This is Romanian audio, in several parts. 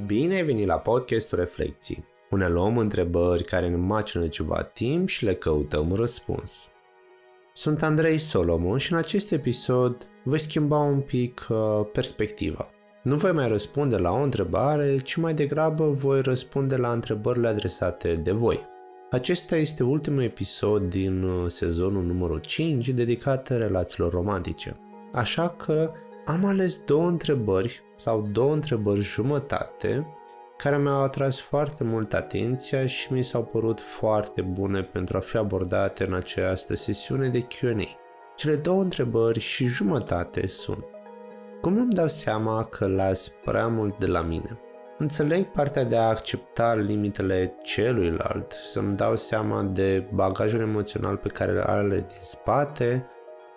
Bine ai venit la podcastul Reflecții. Une luăm întrebări care ne macină ceva timp și le căutăm răspuns. Sunt Andrei Solomon și în acest episod voi schimba un pic uh, perspectiva. Nu voi mai răspunde la o întrebare, ci mai degrabă voi răspunde la întrebările adresate de voi. Acesta este ultimul episod din uh, sezonul numărul 5 dedicat relațiilor romantice. Așa că am ales două întrebări sau două întrebări jumătate care mi-au atras foarte mult atenția și mi s-au părut foarte bune pentru a fi abordate în această sesiune de Q&A. Cele două întrebări și jumătate sunt Cum îmi dau seama că las prea mult de la mine? Înțeleg partea de a accepta limitele celuilalt, să-mi dau seama de bagajul emoțional pe care îl are din spate,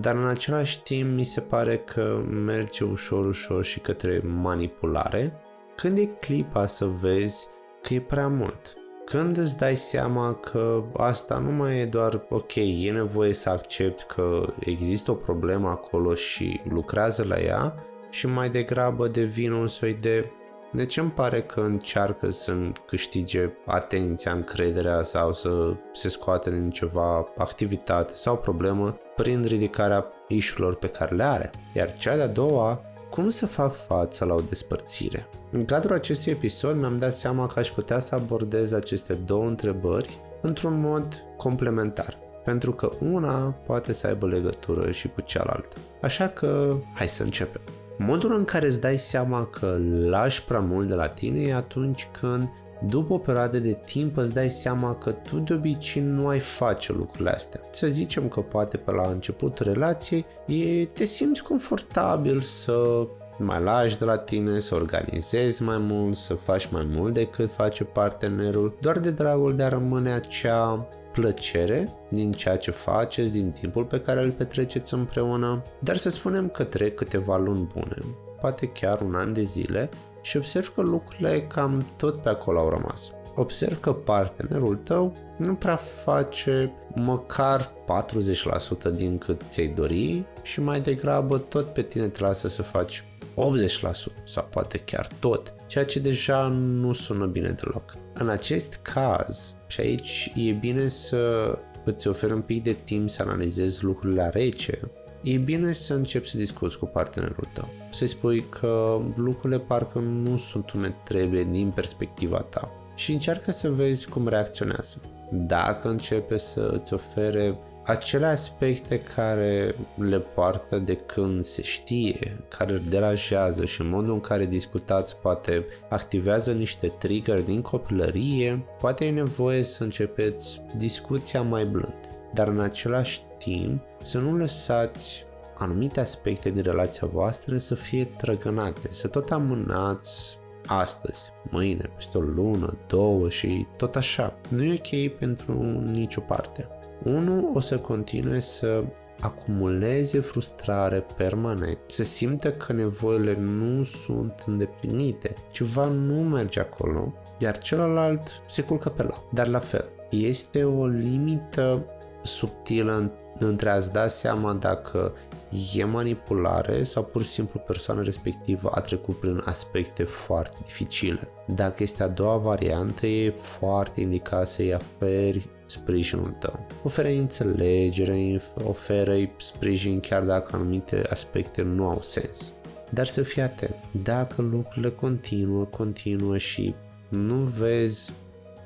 dar în același timp mi se pare că merge ușor, ușor și către manipulare. Când e clipa să vezi că e prea mult? Când îți dai seama că asta nu mai e doar ok, e nevoie să accept că există o problemă acolo și lucrează la ea și mai degrabă devine un soi de de ce îmi pare că încearcă să câștige atenția, încrederea sau să se scoate din ceva activitate sau problemă prin ridicarea ișurilor pe care le are. Iar cea de-a doua, cum să fac față la o despărțire? În cadrul acestui episod mi-am dat seama că aș putea să abordez aceste două întrebări într-un mod complementar pentru că una poate să aibă legătură și cu cealaltă. Așa că hai să începem. Modul în care îți dai seama că lași prea mult de la tine e atunci când după o perioadă de timp îți dai seama că tu de obicei nu ai face lucrurile astea. Să zicem că poate pe la începutul relației e, te simți confortabil să mai lași de la tine, să organizezi mai mult, să faci mai mult decât face partenerul, doar de dragul de a rămâne acea plăcere din ceea ce faceți, din timpul pe care îl petreceți împreună, dar să spunem că trec câteva luni bune, poate chiar un an de zile și observ că lucrurile cam tot pe acolo au rămas. Observ că partenerul tău nu prea face măcar 40% din cât ți-ai dori și mai degrabă tot pe tine te lasă să faci 80% sau poate chiar tot, ceea ce deja nu sună bine deloc. În acest caz, și aici e bine să îți oferi un pic de timp să analizezi lucrurile la rece, e bine să începi să discuți cu partenerul tău. Să-i spui că lucrurile parcă nu sunt unde trebuie din perspectiva ta și încearcă să vezi cum reacționează. Dacă începe să îți ofere acele aspecte care le poartă de când se știe, care îl deranjează și în modul în care discutați poate activează niște trigger din copilărie, poate e nevoie să începeți discuția mai blând. Dar în același timp să nu lăsați anumite aspecte din relația voastră să fie trăgănate, să tot amânați astăzi, mâine, peste o lună, două și tot așa. Nu e ok pentru nicio parte. Unul o să continue să acumuleze frustrare permanent, să simtă că nevoile nu sunt îndeplinite, ceva nu merge acolo, iar celălalt se culcă pe la. Dar la fel, este o limită subtilă între a-ți da seama dacă e manipulare sau pur și simplu persoana respectivă a trecut prin aspecte foarte dificile. Dacă este a doua variantă, e foarte indicat să-i oferi sprijinul tău. Oferă înțelegere, oferă sprijin chiar dacă anumite aspecte nu au sens. Dar să fii atent. Dacă lucrurile continuă, continuă și nu vezi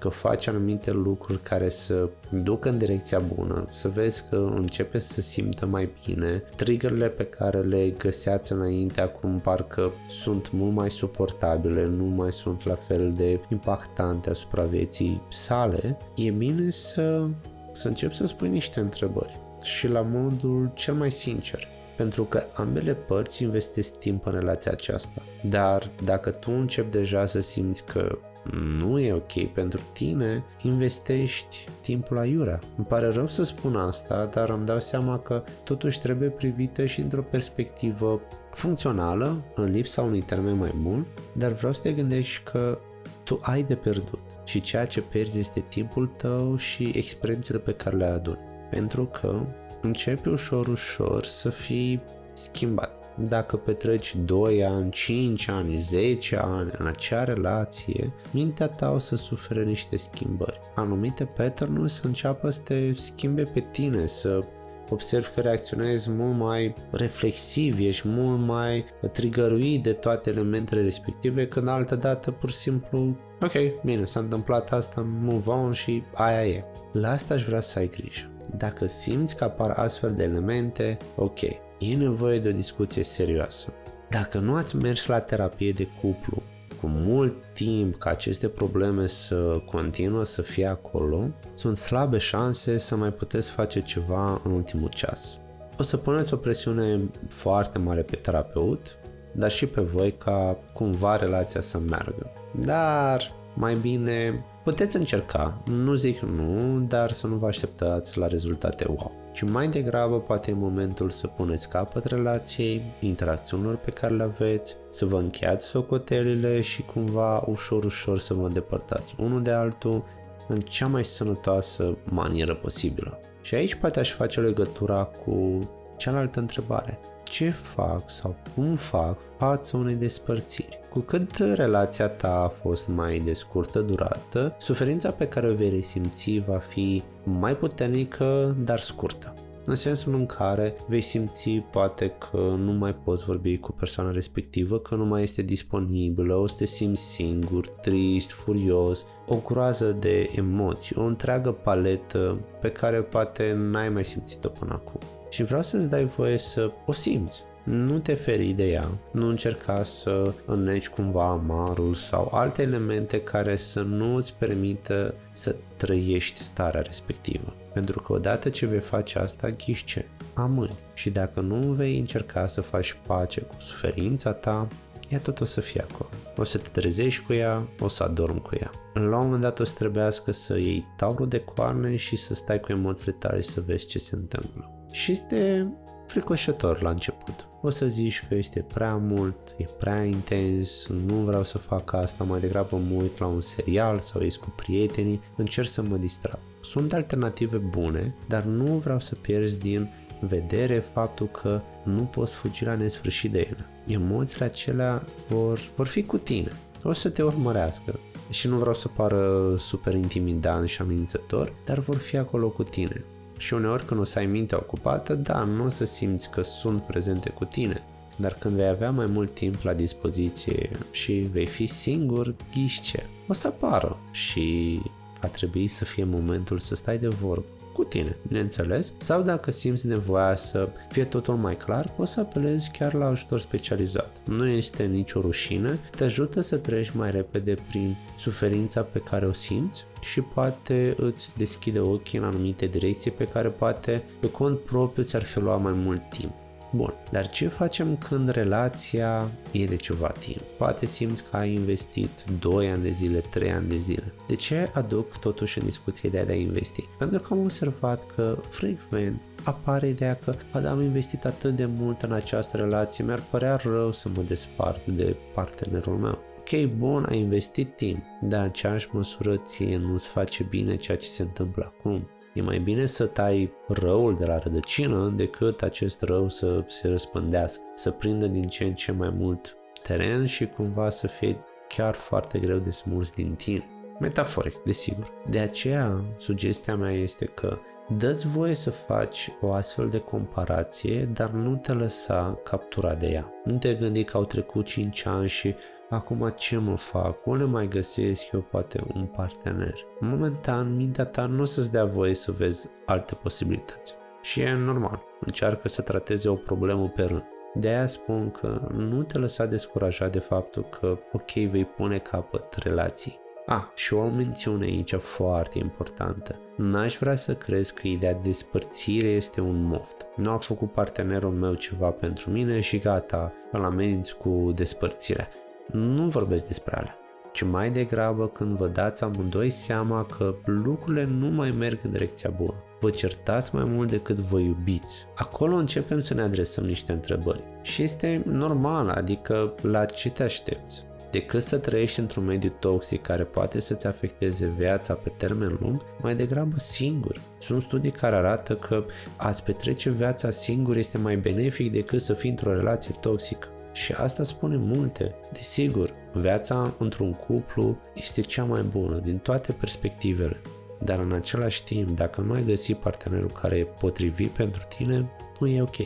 că faci anumite lucruri care să ducă în direcția bună, să vezi că începe să simtă mai bine, triggerele pe care le găseați înainte acum parcă sunt mult mai suportabile, nu mai sunt la fel de impactante asupra vieții sale, e bine să, să începi să spui niște întrebări și la modul cel mai sincer pentru că ambele părți investesc timp în relația aceasta. Dar dacă tu începi deja să simți că nu e ok pentru tine, investești timpul la iurea. Îmi pare rău să spun asta, dar îmi dau seama că totuși trebuie privită și într-o perspectivă funcțională, în lipsa unui termen mai bun, dar vreau să te gândești că tu ai de pierdut și ceea ce pierzi este timpul tău și experiențele pe care le aduni. Pentru că începi ușor, ușor să fii schimbat dacă petreci 2 ani, 5 ani, 10 ani în acea relație, mintea ta o să sufere niște schimbări. Anumite pattern să înceapă să te schimbe pe tine, să observ că reacționezi mult mai reflexiv, ești mult mai trigăruit de toate elementele respective, când altă dată pur și simplu, ok, bine, s-a întâmplat asta, move on și aia e. La asta aș vrea să ai grijă. Dacă simți că apar astfel de elemente, ok, e nevoie de o discuție serioasă. Dacă nu ați mers la terapie de cuplu cu mult timp ca aceste probleme să continuă să fie acolo, sunt slabe șanse să mai puteți face ceva în ultimul ceas. O să puneți o presiune foarte mare pe terapeut, dar și pe voi ca cumva relația să meargă. Dar mai bine puteți încerca, nu zic nu, dar să nu vă așteptați la rezultate wow ci mai degrabă poate e momentul să puneți capăt relației, interacțiunilor pe care le aveți, să vă încheiați socotelile și cumva ușor, ușor să vă îndepărtați unul de altul în cea mai sănătoasă manieră posibilă. Și aici poate aș face legătura cu cealaltă întrebare. Ce fac sau cum fac față unei despărțiri? Cu cât relația ta a fost mai de scurtă durată, suferința pe care o vei resimți va fi mai puternică, dar scurtă în sensul în care vei simți poate că nu mai poți vorbi cu persoana respectivă, că nu mai este disponibilă, o să te simți singur, trist, furios, o groază de emoții, o întreagă paletă pe care poate n-ai mai simțit-o până acum. Și vreau să-ți dai voie să o simți, nu te feri de ea, nu încerca să înneci cumva amarul sau alte elemente care să nu îți permită să trăiești starea respectivă. Pentru că odată ce vei face asta, ghiși ce? Amâni. Și dacă nu vei încerca să faci pace cu suferința ta, ea tot o să fie acolo. O să te trezești cu ea, o să adormi cu ea. La un moment dat o să trebuiască să iei taurul de coarne și să stai cu emoțiile tale și să vezi ce se întâmplă. Și este fricoșător la început. O să zici că este prea mult, e prea intens, nu vreau să fac asta, mai degrabă mă uit la un serial sau ies cu prietenii, încerc să mă distrag. Sunt alternative bune, dar nu vreau să pierzi din vedere faptul că nu poți fugi la nesfârșit de ele. Emoțiile acelea vor, vor fi cu tine, o să te urmărească, și nu vreau să pară super intimidant și amenințător, dar vor fi acolo cu tine. Și uneori când o să ai mintea ocupată, da, nu o să simți că sunt prezente cu tine, dar când vei avea mai mult timp la dispoziție și vei fi singur, ghișce, o să apară. Și va trebui să fie momentul să stai de vorbă cu tine, bineînțeles, sau dacă simți nevoia să fie totul mai clar, poți să apelezi chiar la ajutor specializat. Nu este nicio rușine, te ajută să treci mai repede prin suferința pe care o simți și poate îți deschide ochii în anumite direcții pe care poate pe cont propriu ți-ar fi luat mai mult timp. Bun, dar ce facem când relația e de ceva timp? Poate simți că ai investit 2 ani de zile, 3 ani de zile. De ce aduc totuși în discuție ideea de a investi? Pentru că am observat că frecvent apare ideea că am investit atât de mult în această relație, mi-ar părea rău să mă despart de partenerul meu. Ok, bun, ai investit timp, dar în aceeași măsură ție nu-ți face bine ceea ce se întâmplă acum. E mai bine să tai răul de la rădăcină decât acest rău să se răspândească, să prindă din ce în ce mai mult teren și cumva să fie chiar foarte greu de smuls din tine. Metaforic, desigur. De aceea, sugestia mea este că dă-ți voie să faci o astfel de comparație, dar nu te lăsa captura de ea. Nu te gândi că au trecut 5 ani și acum ce mă fac, unde mai găsesc eu poate un partener. Momentan, mintea ta nu o să-ți dea voie să vezi alte posibilități. Și e normal, încearcă să trateze o problemă pe rând. De aia spun că nu te lăsa descurajat de faptul că, ok, vei pune capăt relații. A, ah, și o mențiune aici foarte importantă. N-aș vrea să crezi că ideea de despărțire este un moft. Nu a făcut partenerul meu ceva pentru mine și gata, îl ameninți cu despărțirea. Nu vorbesc despre alea ci mai degrabă când vă dați amândoi seama că lucrurile nu mai merg în direcția bună. Vă certați mai mult decât vă iubiți. Acolo începem să ne adresăm niște întrebări. Și este normal, adică la ce te aștepți? decât să trăiești într-un mediu toxic care poate să-ți afecteze viața pe termen lung, mai degrabă singur. Sunt studii care arată că a-ți petrece viața singur este mai benefic decât să fii într-o relație toxică. Și asta spune multe. Desigur, viața într-un cuplu este cea mai bună din toate perspectivele. Dar în același timp, dacă nu ai găsit partenerul care e potrivit pentru tine, nu e ok.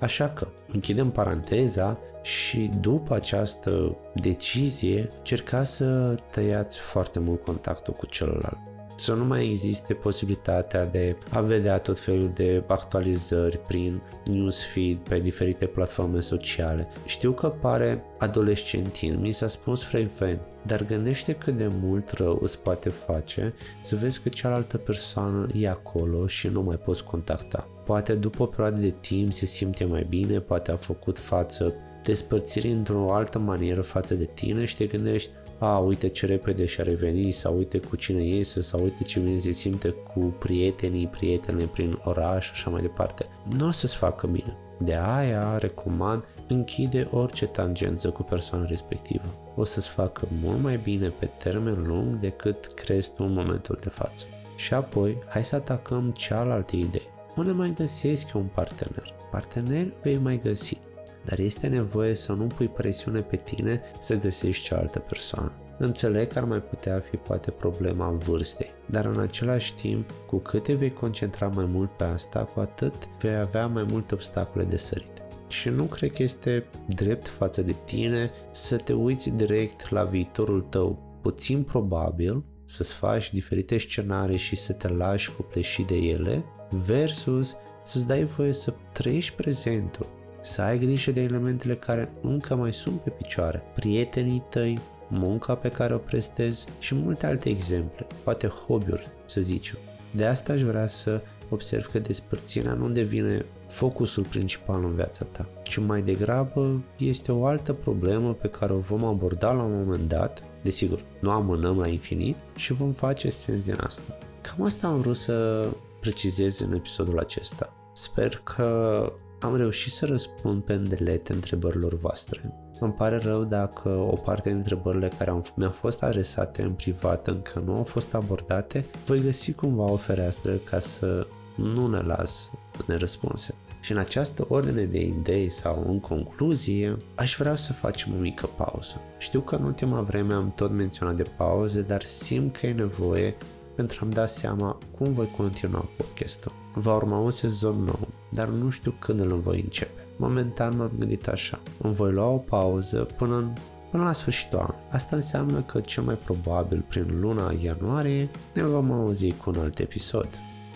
Așa că închidem paranteza și după această decizie cerca să tăiați foarte mult contactul cu celălalt să nu mai existe posibilitatea de a vedea tot felul de actualizări prin newsfeed pe diferite platforme sociale. Știu că pare adolescentin, mi s-a spus frecvent, dar gândește cât de mult rău îți poate face să vezi că cealaltă persoană e acolo și nu mai poți contacta. Poate după o perioadă de timp se simte mai bine, poate a făcut față despărțirii într-o altă manieră față de tine și te gândești a, uite ce repede și-a revenit, sau uite cu cine iese, sau uite ce bine se simte cu prietenii, prietene prin oraș și așa mai departe. Nu o să-ți facă bine. De aia recomand închide orice tangență cu persoana respectivă. O să-ți facă mult mai bine pe termen lung decât crezi tu în momentul de față. Și apoi, hai să atacăm cealaltă idee. Unde mai găsesc un partener? Partener vei mai găsi dar este nevoie să nu pui presiune pe tine să găsești cealaltă persoană. Înțeleg că ar mai putea fi poate problema vârstei, dar în același timp, cu cât te vei concentra mai mult pe asta, cu atât vei avea mai multe obstacole de sărit. Și nu cred că este drept față de tine să te uiți direct la viitorul tău. Puțin probabil să-ți faci diferite scenarii și să te lași copleșit de ele, versus să-ți dai voie să trăiești prezentul să ai grijă de elementele care încă mai sunt pe picioare, prietenii tăi, munca pe care o prestezi și multe alte exemple, poate hobby-uri, să zicem. De asta aș vrea să observ că despărțirea nu devine focusul principal în viața ta, ci mai degrabă este o altă problemă pe care o vom aborda la un moment dat, desigur, nu amânăm la infinit și vom face sens din asta. Cam asta am vrut să precizez în episodul acesta. Sper că am reușit să răspund pe îndelete întrebărilor voastre. Îmi pare rău dacă o parte din întrebările care am, mi-au fost adresate în privat încă nu au fost abordate, voi găsi cumva o fereastră ca să nu ne las nerăspunse. Și în această ordine de idei sau în concluzie, aș vrea să facem o mică pauză. Știu că în ultima vreme am tot menționat de pauze, dar simt că e nevoie pentru a-mi da seama cum voi continua podcastul. Va urma un sezon nou, dar nu știu când îl voi începe. Momentan m-am gândit așa, îmi voi lua o pauză până în până la sfârșitul anului. Asta înseamnă că cel mai probabil prin luna ianuarie ne vom auzi cu un alt episod.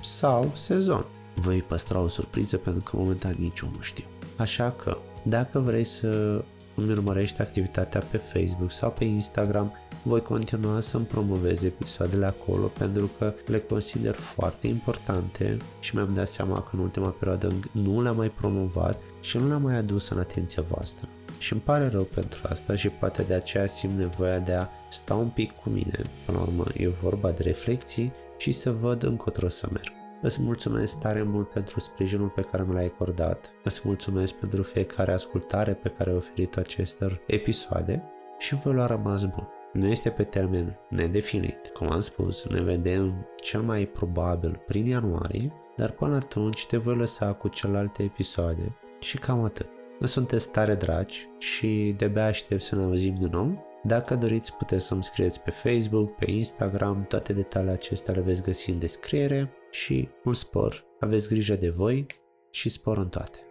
Sau sezon. Voi păstra o surpriză pentru că momentan nici eu nu știu. Așa că, dacă vrei să îmi urmărești activitatea pe Facebook sau pe Instagram, voi continua să-mi promovez episoadele acolo pentru că le consider foarte importante și mi-am dat seama că în ultima perioadă nu le-am mai promovat și nu le-am mai adus în atenția voastră. Și îmi pare rău pentru asta și poate de aceea simt nevoia de a sta un pic cu mine. Până la urmă e vorba de reflexii și să văd încotro să merg. Îți mulțumesc tare mult pentru sprijinul pe care mi l-ai acordat. Îți mulțumesc pentru fiecare ascultare pe care ai oferit acestor episoade și vă lua rămas bun. Nu este pe termen nedefinit. Cum am spus, ne vedem cel mai probabil prin ianuarie, dar până atunci te voi lăsa cu celelalte episoade și cam atât. Sunteți tare dragi și de-abia aștept să ne auzim din nou. Dacă doriți, puteți să-mi scrieți pe Facebook, pe Instagram, toate detaliile acestea le veți găsi în descriere și mult spor, aveți grijă de voi și spor în toate.